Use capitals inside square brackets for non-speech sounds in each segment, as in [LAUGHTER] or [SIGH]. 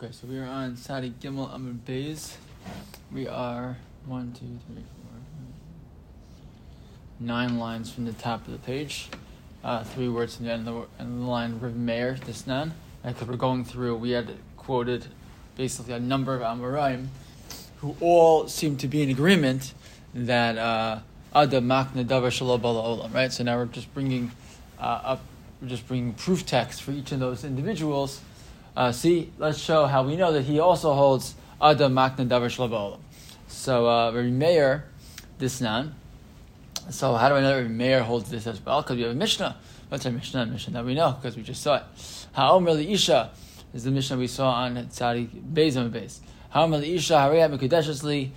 Okay, so we are on Sadi Gimel Amud Beis. We are one, two, three, four, nine lines from the top of the page. Uh, three words from the end of the, end of the line. Rav Meir Disnan. Because we're going through, we had quoted basically a number of Amoraim who all seem to be in agreement that uh, Ada Makna Davar Shalom Olam. Right. So now we're just bringing uh, up, we're just bringing proof text for each of those individuals. Uh, see, let's show how we know that he also holds Adam Makna Davar Shalom. So uh, Rabbi Meir, this nan. So how do I know that Rabbi Meir holds this as well? Because we have a Mishnah. What's our Mishnah? Mishnah that we know because we just saw it. Ha'omer Isha is the Mishnah we saw on Tzadi on Beis. Ha'omer Isha Hariyat Mekudeshesli.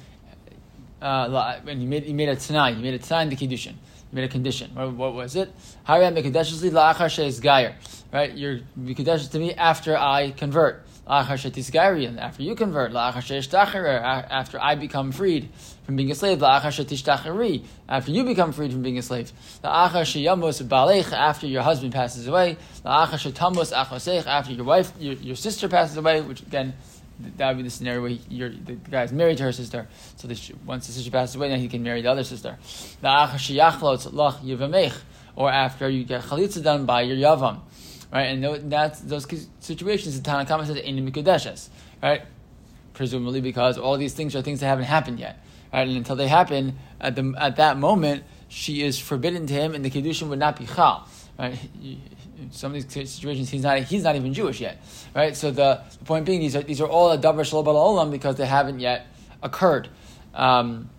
And he made he made a tonight. He made a tonight in the kiddushin. Made a condition. What, was it? Hariyat Mekudeshesli la'achar sheis gayer right? You're Mikudesh to me after I convert. After you convert, after I become freed from being a slave, after you become freed from being a slave, after your husband passes away, after your wife, your, your sister passes away, which again, that would be the scenario where he, the, is married to her sister. So the, once the sister passes away, then he can marry the other sister. Or after you get chalitza done by your yavam right? And that's those situations the Tanakama says in Mikudeshes, right? Presumably because all these things are things that haven't happened yet, right? And until they happen, at the at that moment, she is forbidden to him, and the kiddushin would not be chal, right? Some of these situations, he's not he's not even Jewish yet, right? So the, the point being, these are these are all a davar shalom olam because they haven't yet occurred. Um,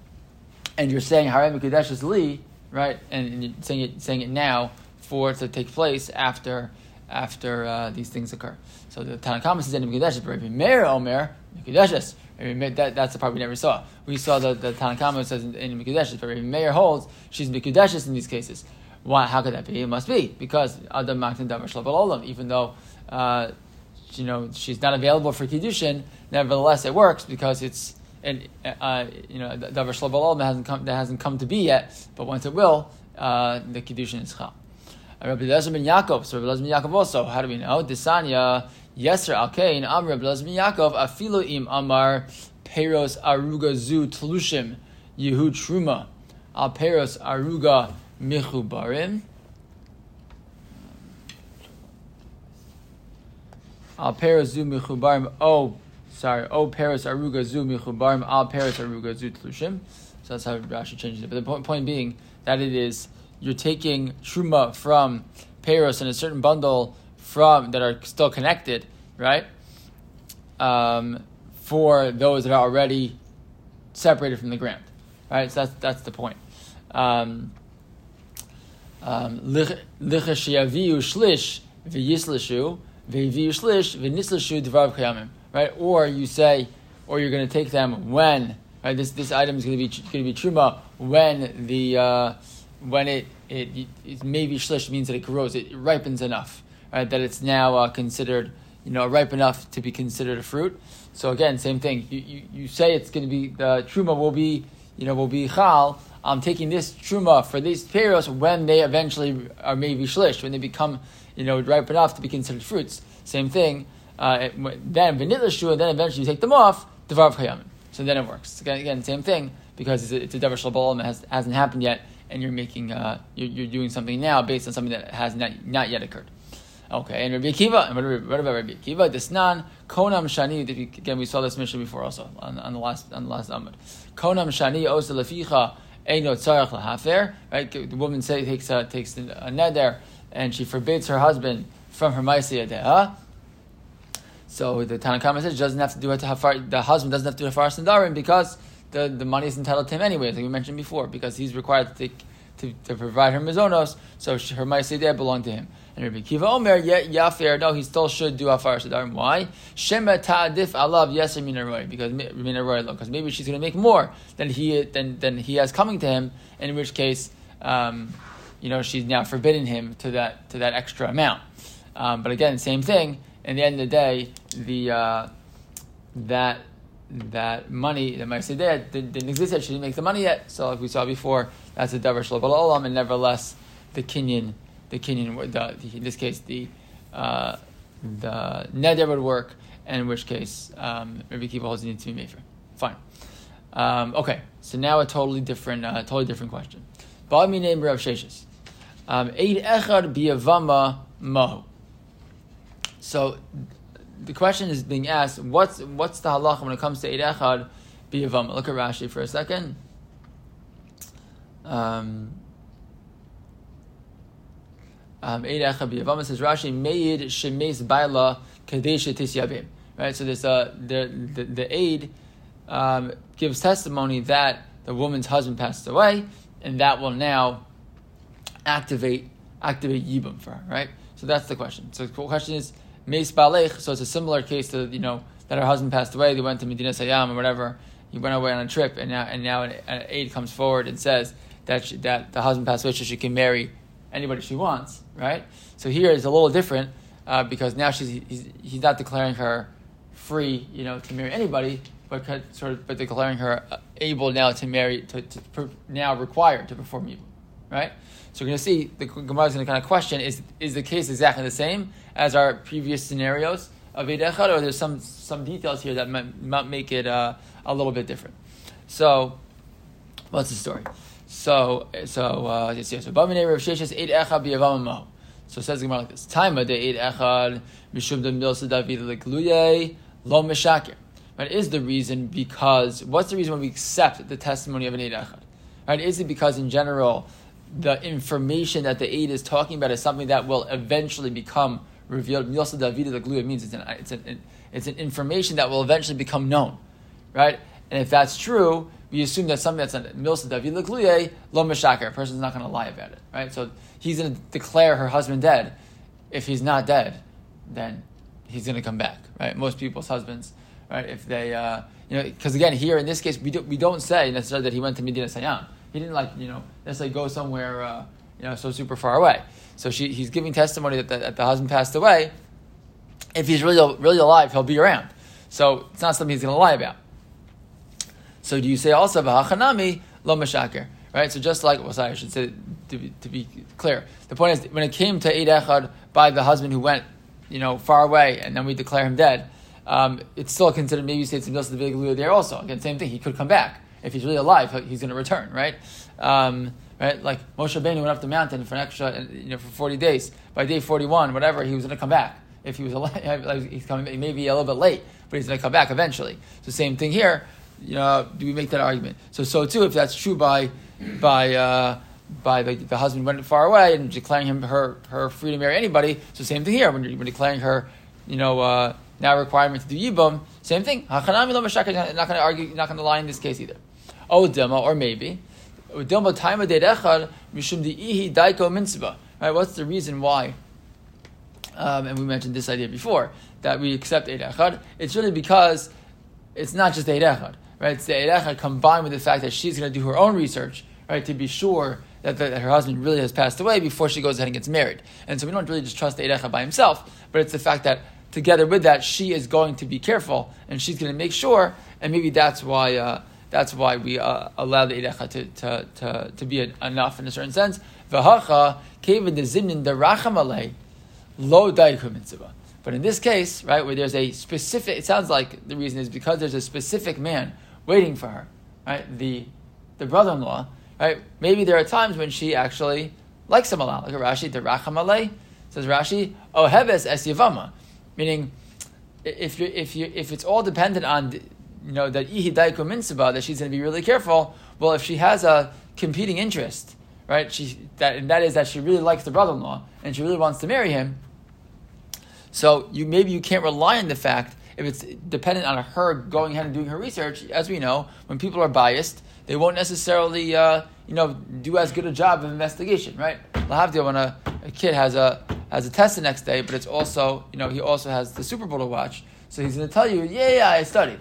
and you're saying Harem Mikudeshes Li, right? And, and you're saying it saying it now for it to take place after after uh, these things occur. So the Tanakama says in but Rabbi Meir Omer Mikudeshes. That, that's the part we never saw. We saw that the Tanakama says in, in Mikudeshes, but Rabbi Meir holds she's Mikudeshes in these cases. Why? How could that be? It must be because Adam Maktin Olam. Even though uh, you know she's not available for kiddushin, nevertheless it works because it's and uh, you know Davar Olam hasn't come that hasn't come to be yet. But once it will, uh, the kiddushin is chal. Rabbi Lezer ben Yaakov. So Rabbi Lezer ben Yaakov also. How do we know? Disanya Yeser Alkein Am Rabbi Lezer ben Yaakov Afilo Im Amar Peros Aruga Zu Tlushim Yehu Truma Al Peros Aruga Michubarim. Al Peros Zu Michubarim. Oh, sorry. Oh, Peros Aruga Zu Michubarim. Al Peros Aruga Zu Tlushim. So that's how Rashi changes it. But the point, point being that it is you're taking truma from payros and a certain bundle from that are still connected, right? Um, for those that are already separated from the ground, right? So that's that's the point. Um, um, right? Or you say, or you're going to take them when right? This this item is going to be going to be truma when the uh, when it, it, it maybe shlish means that it grows, it ripens enough, right? That it's now uh, considered, you know, ripe enough to be considered a fruit. So again, same thing. You, you, you say it's going to be the truma will be, you know, will be chal. I'm taking this truma for these peros when they eventually are maybe shlish, when they become, you know, ripe enough to be considered fruits. Same thing. Uh, then vanilla shu, and then eventually you take them off. Devar. So then it works. Again, again same thing because it's a, it's a shalom and has, hasn't happened yet and you're making uh, you're, you're, doing something now based on something that has not, not yet occurred. Okay, and Rabbi Akiva, and what about Rabbi Akiva? Desnan konam shani. Again, we saw this mission before also on, on the last on the last amud. Konam shani osa eino tzarach lahafer. Right, the woman say, takes uh, a, takes a neder and she forbids her husband from her ma'aseh. So the Tanakhama says doesn't have to do it to hafar. The husband doesn't have to do hafar sandarim because the, the money is entitled to him anyway, like we mentioned before, because he's required to take to, to provide her mizonos, so she, her ma'aseh belonged to him. And Rabbi Kiva Omer, yet Yafer, no, he still should do Afar Sadarim. Why? Shema Ta'adif Alav Yeser Minaroy, because Minaroy, because maybe she's going to make more than he than, than he has coming to him, in which case, um, you know, she's now forbidden him to that to that extra amount. Um, but again, same thing. In the end of the day, the uh, that that money that say there didn't exist yet. She didn't make the money yet. So, like we saw before, that's a davar shalom olam, and nevertheless, the kinyan, the kinyan, the, in this case, the uh, the neder would work, and in which case um, Rabbi Kiva holds to be mefer. Fine. Um, okay, so now a totally different, uh, totally different question. Ba'ami name Rav Sheshes. Um, Eid echad biyavama mahu. So the question is being asked, what's what's the halacha when it comes to Eid echad biyavama? Look at Rashi for a second. Um, um, says Rashi meid shemes baila kadesh tisyabim. Right, so this uh, the the, the aid um, gives testimony that the woman's husband passed away, and that will now activate activate yibum for her, right? So that's the question. So the question is meis balech. So it's a similar case to you know that her husband passed away. They went to Medina Sayyam or whatever. He went away on a trip, and now and now an, an comes forward and says that she, that the husband passed away, so she can marry anybody she wants, right? So here is a little different uh, because now she's he's, he's not declaring her free, you know, to marry anybody, but sort of but declaring her uh, able now to marry to, to now required to perform evil, right? So we're going to see the Gemara is going to kind of question: Is is the case exactly the same as our previous scenarios of Eid Echad, or there's some some details here that might, might make it uh, a little bit different? So, what's the story? So so uh, yes, yes. So Rav Sheshes Eid Echad b'Yavam So it says the Gemara like this: of the Eid Echad mishum the milsa David lekluye lo mishaker. Right? Is the reason because what's the reason when we accept the testimony of an Eid Echad? Right? Is it because in general the information that the aid is talking about is something that will eventually become revealed. Milsa Davida the glue means it's an, it's an it's an information that will eventually become known, right? And if that's true, we assume that something that's a Milsa Davida Gluye, lo a person's not going to lie about it, right? So he's going to declare her husband dead. If he's not dead, then he's going to come back, right? Most people's husbands, right? If they, uh, you know, because again, here in this case, we, do, we don't say necessarily that he went to Medina Sayyam he didn't like you know necessarily go somewhere uh, you know so super far away. So she, he's giving testimony that the, that the husband passed away. If he's really really alive, he'll be around. So it's not something he's going to lie about. So do you say also v'hachanami lo mashaker? Right. So just like well, sorry, I should say to be, to be clear, the point is when it came to Eid Echad by the husband who went you know far away and then we declare him dead. Um, it's still considered maybe you say it's the big there also. Again, same thing. He could come back if he's really alive, he's going to return, right? Um, right? Like Moshe Rabbeinu went up the mountain for an extra, you know, for forty days. By day forty-one, whatever, he was going to come back. If he was alive, [LAUGHS] he's coming. Maybe a little bit late, but he's going to come back eventually. So same thing here. You know, do we make that argument? So so too, if that's true by by. Uh, by the, the husband went far away and declaring him her, her free to marry anybody. So same thing here when you're, declaring her, you know, uh, now requirement to do yibum. Same thing. Not going to argue. Not going to lie in this case either. Odema, or maybe. Odema time of mishum di'ihi daiko mitzvah. Right? What's the reason why? Um, and we mentioned this idea before that we accept Eid. It's really because it's not just Eid right? The combined with the fact that she's going to do her own research, right, to be sure that, that, her husband really has passed away before she goes ahead and gets married. And so we don't really just trust Eid Echad by himself, but it's the fact that together with that, she is going to be careful and she's going to make sure, and maybe that's why. Uh, that's why we uh, allow the Eidecha to, to, to, to be enough in a certain sense. V'hacha the zimnin the lo But in this case, right, where there's a specific, it sounds like the reason is because there's a specific man waiting for her, right? The the brother-in-law, right? Maybe there are times when she actually likes him a lot. Like Rashi, the rachamale says Rashi, oh heves es yavama, meaning if you if you if it's all dependent on you know, that ihi daiku mitzvah, that she's going to be really careful. Well, if she has a competing interest, right, she, that, and that is that she really likes the brother-in-law and she really wants to marry him, so you maybe you can't rely on the fact if it's dependent on her going ahead and doing her research. As we know, when people are biased, they won't necessarily uh, you know do as good a job of investigation, right? Lahavdil when a, a kid has a has a test the next day, but it's also you know he also has the Super Bowl to watch, so he's going to tell you, yeah, yeah, I studied.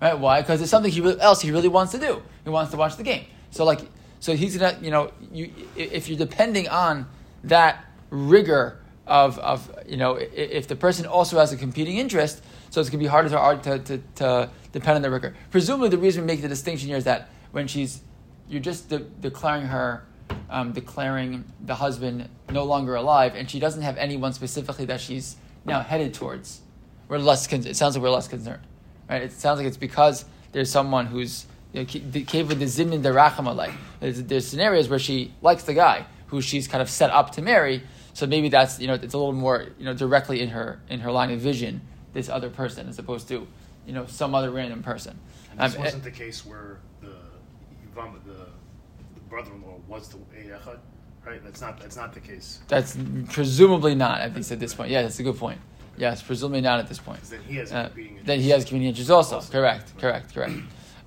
Right? Why? Because it's something he else he really wants to do. He wants to watch the game. So like, so he's gonna, you know, you, if you're depending on that rigor of, of, you know, if the person also has a competing interest, so it's gonna be harder to, to, to, to depend on the rigor. Presumably, the reason we make the distinction here is that when she's, you're just de- declaring her, um, declaring the husband no longer alive, and she doesn't have anyone specifically that she's now headed towards we're less. Con- it sounds like we're less concerned, right? It sounds like it's because there's someone who's you know, cave with the zimin deracham There's, there's scenarios where she likes the guy who she's kind of set up to marry. So maybe that's you know it's a little more you know directly in her in her line of vision this other person as opposed to you know some other random person. And this um, wasn't it, the case where the the, the brother-in-law was the Echad, right? That's not that's not the case. That's presumably not at least at this point. Yeah, that's a good point. Yes, presumably not at this point. Then he has uh, competing Then he has competing interests also. also. Correct, right. correct, correct.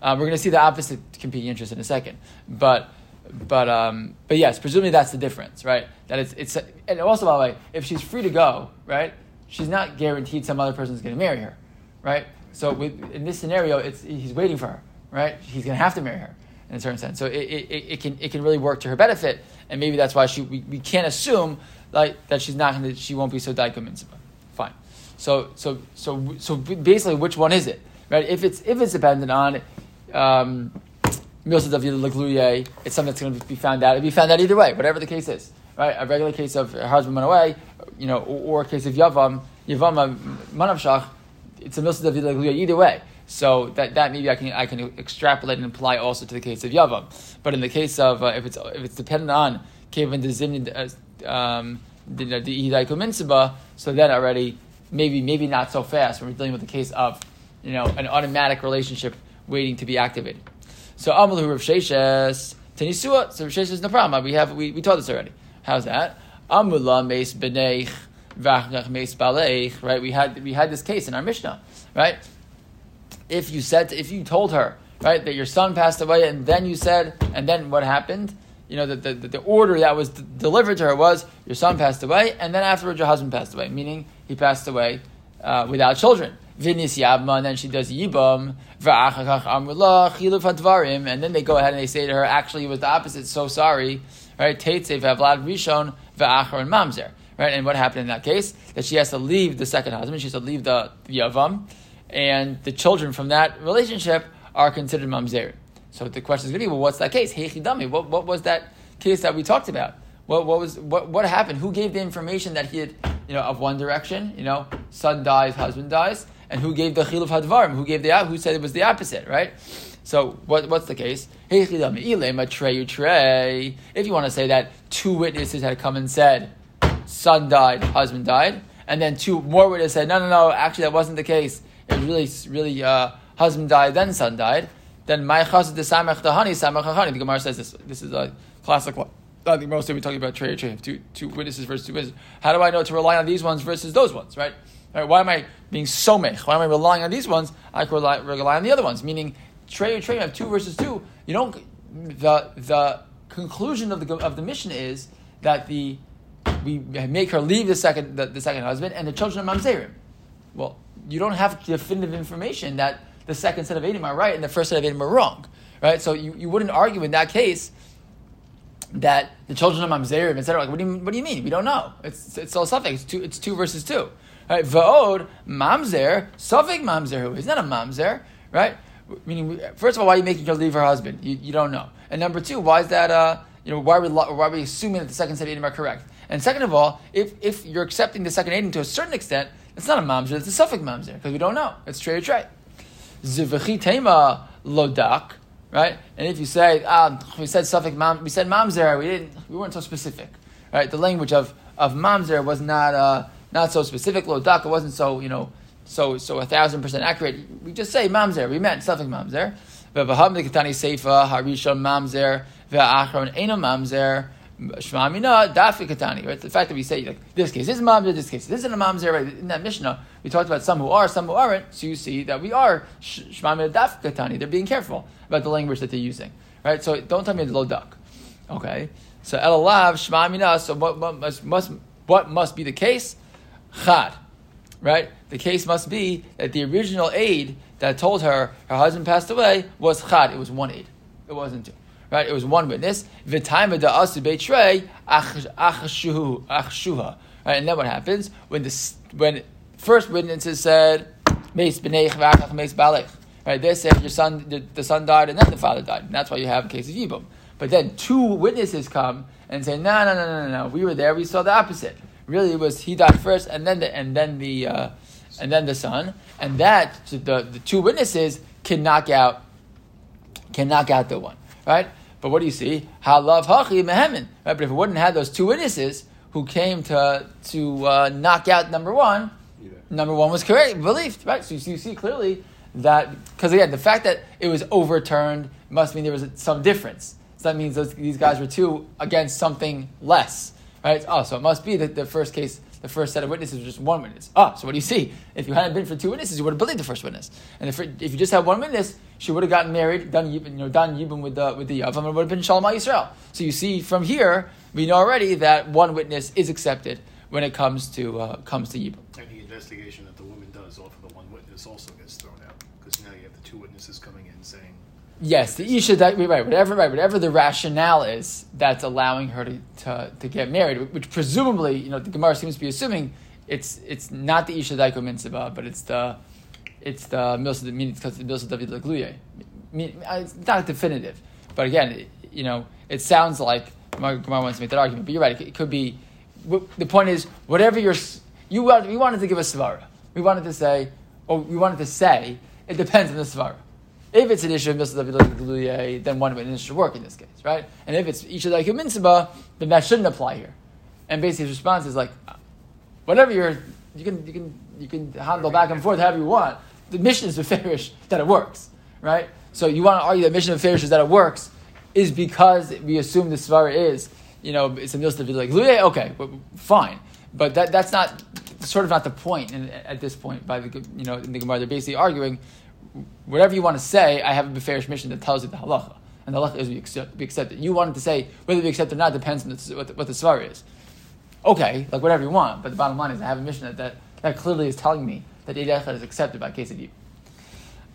Um, we're going to see the opposite competing interest in a second, but but um, but yes, presumably that's the difference, right? That it's it's and also by the way, if she's free to go, right, she's not guaranteed some other person's going to marry her, right? So with, in this scenario, it's he's waiting for her, right? He's going to have to marry her in a certain sense. So it, it, it, can it can really work to her benefit, and maybe that's why she we, we can't assume like that she's not she won't be so daika Fine. So so so so basically, which one is it, right? If it's if it's dependent on um, it's something that's going to be found out. It'll be found out either way, whatever the case is. Right? A regular case of her husband went away, you know, or, or a case of Yavam, Yavam Manavshach, it's a Milsa David either way. So that, that maybe I can I can extrapolate and apply also to the case of Yavam. But in the case of uh, if it's if it's dependent on Kevin the uh, um, the the so then already maybe maybe not so fast when we're dealing with the case of you know an automatic relationship waiting to be activated. So Amalu Rav Sheshes Tenisua. So Rav Sheshes no problem. We have we, we taught this already. How's that? Amula Meis Beneich Vachach Meis Baleich. Right. We had we had this case in our Mishnah. Right. If you said if you told her right that your son passed away and then you said and then what happened. You know, the, the, the order that was d- delivered to her was your son passed away, and then afterwards your husband passed away, meaning he passed away uh, without children. Vinis Yabma, and then she does Yibam, and then they go ahead and they say to her, actually, it was the opposite, so sorry. Right? Teitze Vavlad Rishon, Va'achar and Mamzer. Right? And what happened in that case? That she has to leave the second husband, she has to leave the, the Yavam, and the children from that relationship are considered Mamzer. So the question is going to be, well, what's that case? Heichidami, what, what was that case that we talked about? What, what was what, what happened? Who gave the information that he had, you know, of one direction? You know, son dies, husband dies, and who gave the chiluf hadvarim? Who gave the who said it was the opposite, right? So what, what's the case? If you want to say that two witnesses had come and said, son died, husband died, and then two more witnesses said, no, no, no, actually that wasn't the case. It was really, really, uh, husband died, then son died. Then my chas the samach dahani samach hahani. The Gemara says this. This is a classic one. I think most of we're talking about trade trade. Two two witnesses versus two witnesses. How do I know to rely on these ones versus those ones? Right. Right, why am I being so mech? Why am I relying on these ones? I could rely, rely on the other ones. Meaning, trade trade have two versus two. You don't. The the conclusion of the of the mission is that the we make her leave the second the, the second husband and the children of mamzerim. Well, you don't have definitive information that the second set of Edom are right and the first set of Edom are wrong, right? So you, you wouldn't argue in that case that the children of Mamzerim, etc. Like, what do you what do you mean? We don't know. It's it's all something. It's two. It's two versus two. Right? Va'od, mamzer, sofik mamzer, who is not a mamzer, right? Meaning, first of all, why are you making her leave her husband? You, you don't know. And number two, why is that, uh, you know, why are, we, why are we assuming that the second set of are correct? And second of all, if, if you're accepting the second Adim to a certain extent, it's not a mamzer, it's a suffix mamzer, because we don't know. It's trade or trade. Zivachi tema lodak, right? And if you say, ah, we said suffix mam, we said mamzer, we didn't, we weren't so specific, right? The language of, of mamzer was not, uh, not so specific. Lo daka wasn't so you know so so a thousand percent accurate. We just say mamzer. We meant something mamzer. V'vaham ketani seifa harishon mamzer ve'achron eno mamzer. Right, the fact that we say like this case is mamzer, this case isn't a mamzer. Right, in that mishnah we talked about some who are, some who aren't. So you see that we are shmamina dafi katani. They're being careful about the language that they're using. Right, so don't tell me the lo duck. Okay, so elalav shmamina. So what, what must, must what must be the case? Chad. Right? The case must be that the original aid that told her her husband passed away was chad. It was one aid. It wasn't two. Right? It was one witness. V'taima da asu beitrei achshuha. Right? And then what happens when the when first witnesses said meis b'neich v'achach meis balech. Right? They said your son the, the, son died and then the father died. And that's why you have a case of yibum. But then two witnesses come and say, no, no, no, no, no. We were there. We saw the opposite. Really, it was he died first, and then the and then the uh, and then the son, and that the the two witnesses can knock out can knock out the one, right? But what do you see? Halav hachi mehemin, right? But if it wouldn't have those two witnesses who came to to uh, knock out number one, number one was correct, believed, right? So you see, you see clearly that because again, the fact that it was overturned must mean there was some difference. So that means those, these guys were two against something less, right? Oh, so it must be that the first case, the first set of witnesses was just one witness. Oh, so what do you see? If you hadn't been for two witnesses, you would have believed the first witness. And if, if you just had one witness, she would have gotten married, done you know done yibum with the with the yavam, and would have been shalom Yisrael. So you see from here, we know already that one witness is accepted when it comes to uh, comes to yibum. And the investigation that the woman does off of the one witness also gets thrown out because now you have the two witnesses coming in saying. Yes, the isha that right, whatever right, whatever the rationale is that's allowing her to, to, to get married, which presumably, you know, the Gemara seems to be assuming it's it's not the isha daiko mitzvah, but it's the it's the milsa meaning because the milsa david lagluye. It's not definitive, but again, you know, it sounds like Gemara wants to make that argument. But you're right; it, it could be. The point is, whatever you're you we wanted to give a svara. We wanted to say, or we wanted to say, it depends on the svara. If it's an issue of Misal then one witness should work in this case, right? And if it's Isha Daik Mitzvah, then that shouldn't apply here. And basically his response is like, whatever you're, you can, you can, you can handle back and forth however you want. The mission is to [LAUGHS] fairish that it works, right? So you want to argue that the mission of fairish is that it works is because we assume the svara is, you know, it's a milsa like okay, fine. But that, that's not sort of not the point in, at this point by the you know in the Gemara. They're basically arguing whatever you want to say. I have a beferish mission that tells you the halacha, and the halacha is we accept, we accept it. You wanted to say whether we accept or not depends on the, what, the, what the svar is. Okay, like whatever you want, but the bottom line is I have a mission that that, that clearly is telling me that Eid is accepted by you.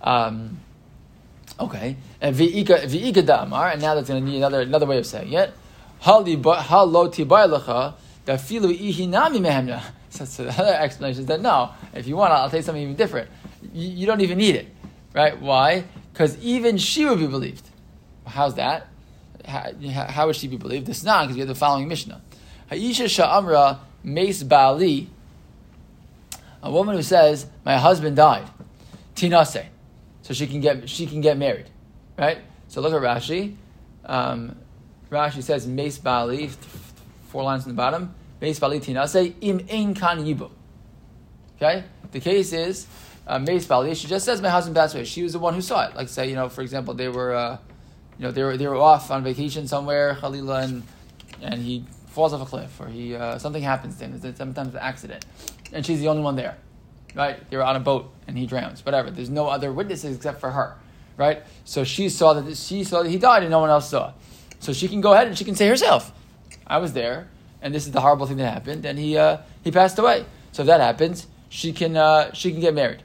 Um, okay, and v'ika damar, and now that's going to need another another way of saying it. Hal lo tibaylacha da filu ihinami mehemna. [LAUGHS] So, so the other explanation is that no, if you want, I'll tell you something even different. You, you don't even need it, right? Why? Because even she would be believed. How's that? How, how would she be believed? Is not because we have the following Mishnah. Ha'isha sha'amra meis ba'ali. A woman who says, "My husband died," tinase, so she can get she can get married, right? So look at Rashi. Um, Rashi says, "Meis ba'ali," four lines on the bottom im ein kan yibum. Okay? The case is, Meis Bali, she just says, my husband passed away. She was the one who saw it. Like say, you know, for example, they were, uh, you know, they were, they were off on vacation somewhere, Khalila, and, and he falls off a cliff, or he, uh, something happens to him. It's sometimes an accident. And she's the only one there. Right? They were on a boat, and he drowns. Whatever. There's no other witnesses except for her. Right? So she saw that, she saw that he died, and no one else saw. So she can go ahead and she can say herself, I was there and this is the horrible thing that happened, and he uh, he passed away. So if that happens, she can uh, she can get married.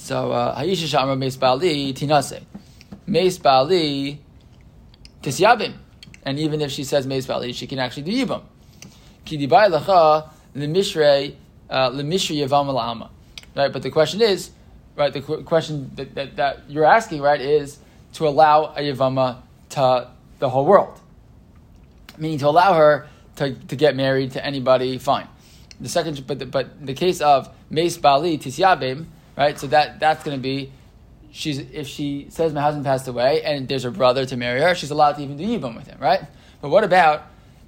So uh, Haisha Shamra Meis Bali Tinase. Meis Bali Tisyabim. And even if she says Meis Bali, she can actually do Yibam. Kidibai Lacha Lemishrei uh, Lemishri Yavam Alama. Right, but the question is, right, the question that, that, that you're asking, right, is to allow a Yavama to the whole world meaning to allow her to, to get married to anybody, fine. The second, but the, but the case of Meis Bali Tisyabim, right? So that that's going to be, she's if she says my husband passed away and there's a brother to marry her, she's allowed to even do yibam with him, right? But what about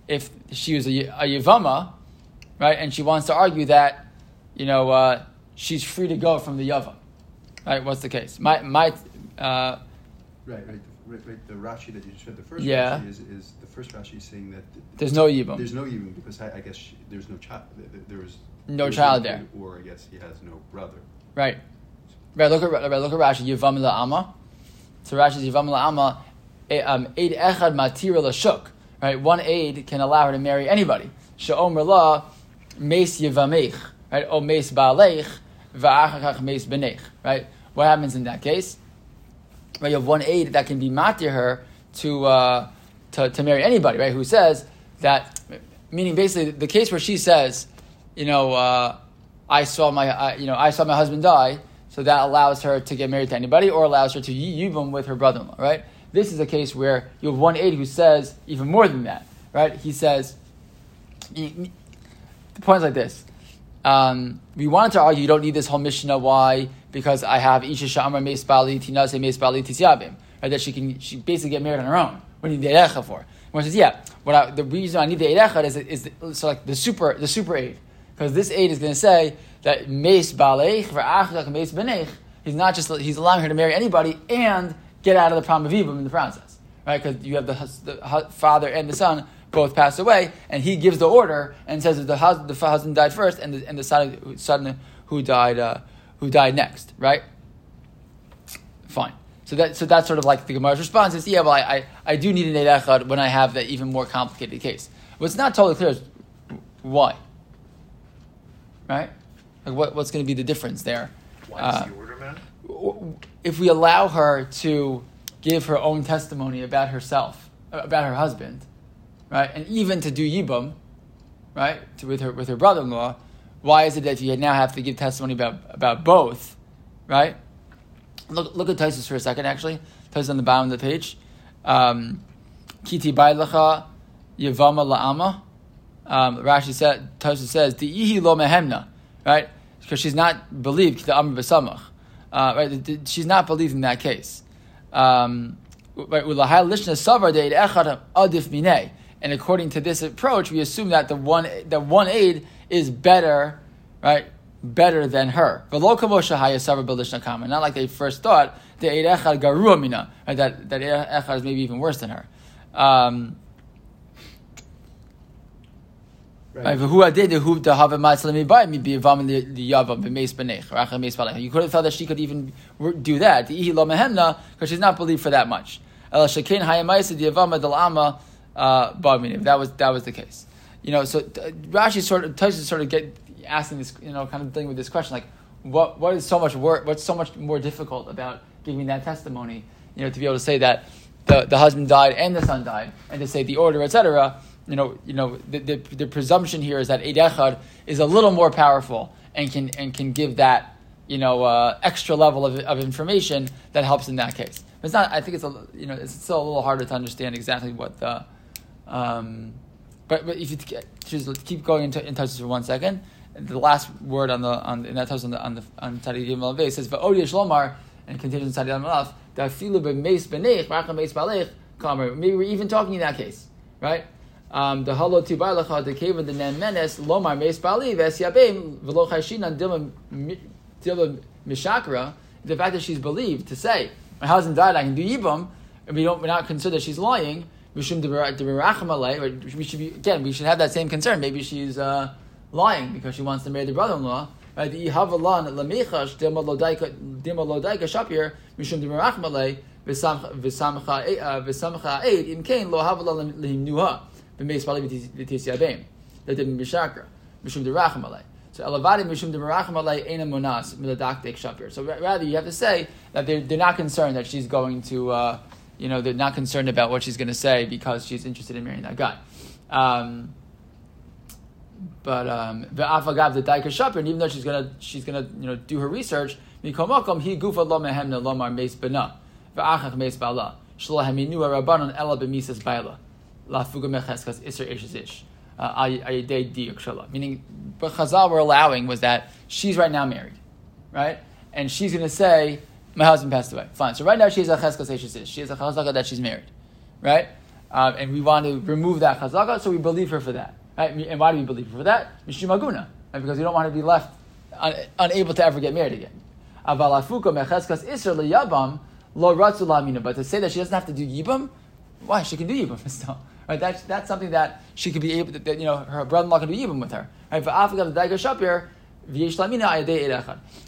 if she was a, a yivama, right? And she wants to argue that, you know, uh, she's free to go from the yavam, right? What's the case? My my. Uh, right, right right, right, the Rashi that you just read, the first yeah. Rashi is, is the first Rashi is saying that there's no yibum. There's no yibum because I, I guess she, there's no child. There was no child there, or I guess he has no brother. Right. Right. Look at right, look at Rashi. Yivam la'ama. So Rashi's yivam la'ama. Um, aid echad matira lashuk. Right. One aid can allow her to marry anybody. Sha'omer la meis yivamech. Right. O meis ba'alech va'achakach meis benech. Right. What happens in that case? right? You have one aid that can be matir her to, uh, to, to marry anybody, right? Who says that, meaning basically the case where she says, you know, uh, I saw my, uh, you know, I saw my husband die, so that allows her to get married to anybody, or allows her to yibum with her brother-in-law, right? This is a case where you have one aid who says even more than that, right? He says, the point is like this: Um, we wanted to argue you don't need this whole Mishnah. Why? Because I have Isha Shamar Meis Bali Tinase Meis Bali Tisyabim. Right? That she can she basically get married on her own. What do you need the Erecha for? One says, yeah. What I, the reason I need the Erecha is is the, so like the super the super aid because this aid is going to say that Meis Balech v'Achlach Meis Benech. He's not just he's allowing her to marry anybody and get out of the problem of Ibum in the process, right? Because you have the, the father and the son both pass away, and he gives the order and says that the husband, the husband died first, and the, and the son, son who died uh, who died next, right? Fine. So that so that's sort of like the Gemara's response is, yeah, well, I, I, I do need an Eid when I have that even more complicated case. What's not totally clear is why, right? Like what, what's going to be the difference there? Why uh, the order man? If we allow her to give her own testimony about herself, about her husband, right, and even to do yibum, right, to, with her with her brother-in-law, why is it that you now have to give testimony about about both, right? Look look at Taisus for a second. Actually, Taisus on the bottom of the page. Um, Kiti bailacha yavama la'ama. Um, Rashi said Taisus says the ihi lo mehemna, right? Because she's not believed the amr b'samach, uh, right? She's not believed in that case. Um, and according to this approach, we assume that the one the one aid is better, right? Better than her. Not like they first thought. The aid echad garua mina? That that echad is maybe even worse than her. Um, Right. You could have thought that she could even do that. Because she's not believed for that much. Uh, if that was that was the case, you know. So Rashi sort of touches sort of get asking this, you know, kind of dealing with this question, like, what what is so much work? What's so much more difficult about giving that testimony? You know, to be able to say that the, the husband died and the son died, and to say the order, etc. You know, you know, the, the, the presumption here is that Eid Echad is a little more powerful and can and can give that you know uh, extra level of, of information that helps in that case. It's not. I think it's a you know it's still a little harder to understand exactly what the um, but, but if you just keep going into in touches for one second, the last word on the on in that touch on the on the on says va'odish lomar and continues in Tadi Malaf da filu b'meis b'neich meis balech kamer. Maybe we're even talking in that case, right? Um, the halo tibaylacha the cave the nan menes lomar meis bali ves yabim v'lo chayshinan dilma mishakra. The fact that she's believed to say my husband died, I can do yibum, and we don't we're not consider she's lying we should be again. We should have that same concern. Maybe she's uh, lying because she wants to marry the brother-in-law. Right? The ihavalan lodaika shapir mishum v'samcha v'samcha eid im kain lo havalan that didn't mishakra mishum derachmalei. So elavadi mishum demerachmalei ena monas miladakdek shapir. So rather, you have to say that they're, they're not concerned that she's going to. Uh, you know, they're not concerned about what she's going to say because she's interested in marrying that guy. Um, but um, the afagav the daika and even though she's gonna she's gonna you know do her research, mikomakom he gufa lo mehemna lomar meis meis bala shlo rabbanon ela b'misas la fuga mecheskas iser ish ish uh, Meaning, what Chazal were allowing was that she's right now married, right, and she's gonna say my husband passed away. Fine. So right now she has a cheskos She has a chazaka that she's married, right? Um, and we want to remove that chazaka, so we believe her for that. Right? And why do we believe her for that? Mishimaguna, right? because we don't want to be left un- unable to ever get married again. But to say that she doesn't have to do yibam, why she can do yibam [LAUGHS] still? Right? That's that's something that she could be able to, that, you know, her brother-in-law can be yibam with her. Right?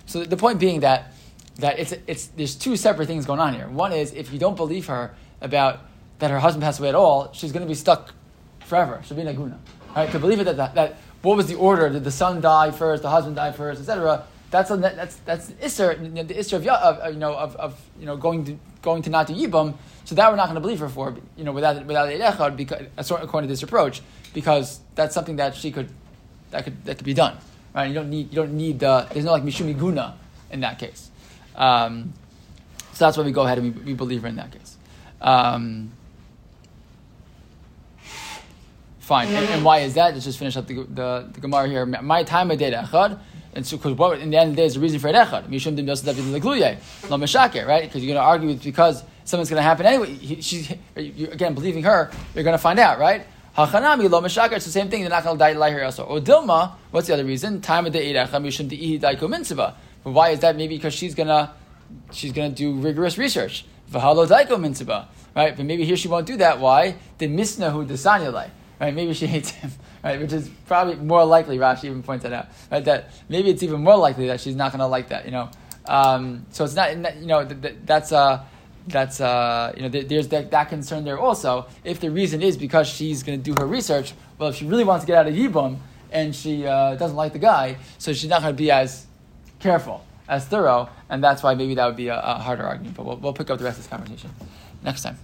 So the point being that that it's, it's, there's two separate things going on here. One is if you don't believe her about that her husband passed away at all, she's going to be stuck forever. She'll be in a guna. Right? To believe it that, that, that what was the order? Did the son die first? The husband die first? Etc. That's a, that's that's the isser, the isser of, of, you know of, of you know going to going to not do yibam. So that we're not going to believe her for, you know, without without echad, because according to this approach, because that's something that she could that could that could be done, right? You don't need you don't need the there's no like mishumi guna in that case. Um, so that's why we go ahead and we, we believe her in that case. Um, Fine. And, and why is that? Let's just finish up the, the, the Gemara here. My time of data echad. And so, because what in the end of the day is the reason for it echad. Mishum dim yosef david legluye lo right? Because you're going to argue with because something's going to happen anyway. He, she's you, again believing her. You're going to find out, right? Hachanami lo. It's the same thing. They're not going to die lie here also. Or dilma. What's the other reason? Time of the echad. Mishum di daiko mitzvah. But why is that? Maybe because she's gonna she's gonna do rigorous research. V'halo daiko mitzvah. Right? But maybe here she won't do that. Why? The misnahu desanyalai. Right? Maybe she [LAUGHS] hates him right? Which is probably more likely. Rashi even points that out, right? That maybe it's even more likely that she's not going to like that, you know. Um, so it's not, you know, that's uh, that's uh, you know, there's that, that concern there also. If the reason is because she's going to do her research, well, if she really wants to get out of Yibum and she uh, doesn't like the guy, so she's not going to be as careful, as thorough, and that's why maybe that would be a, a harder argument. But we'll, we'll pick up the rest of this conversation next time.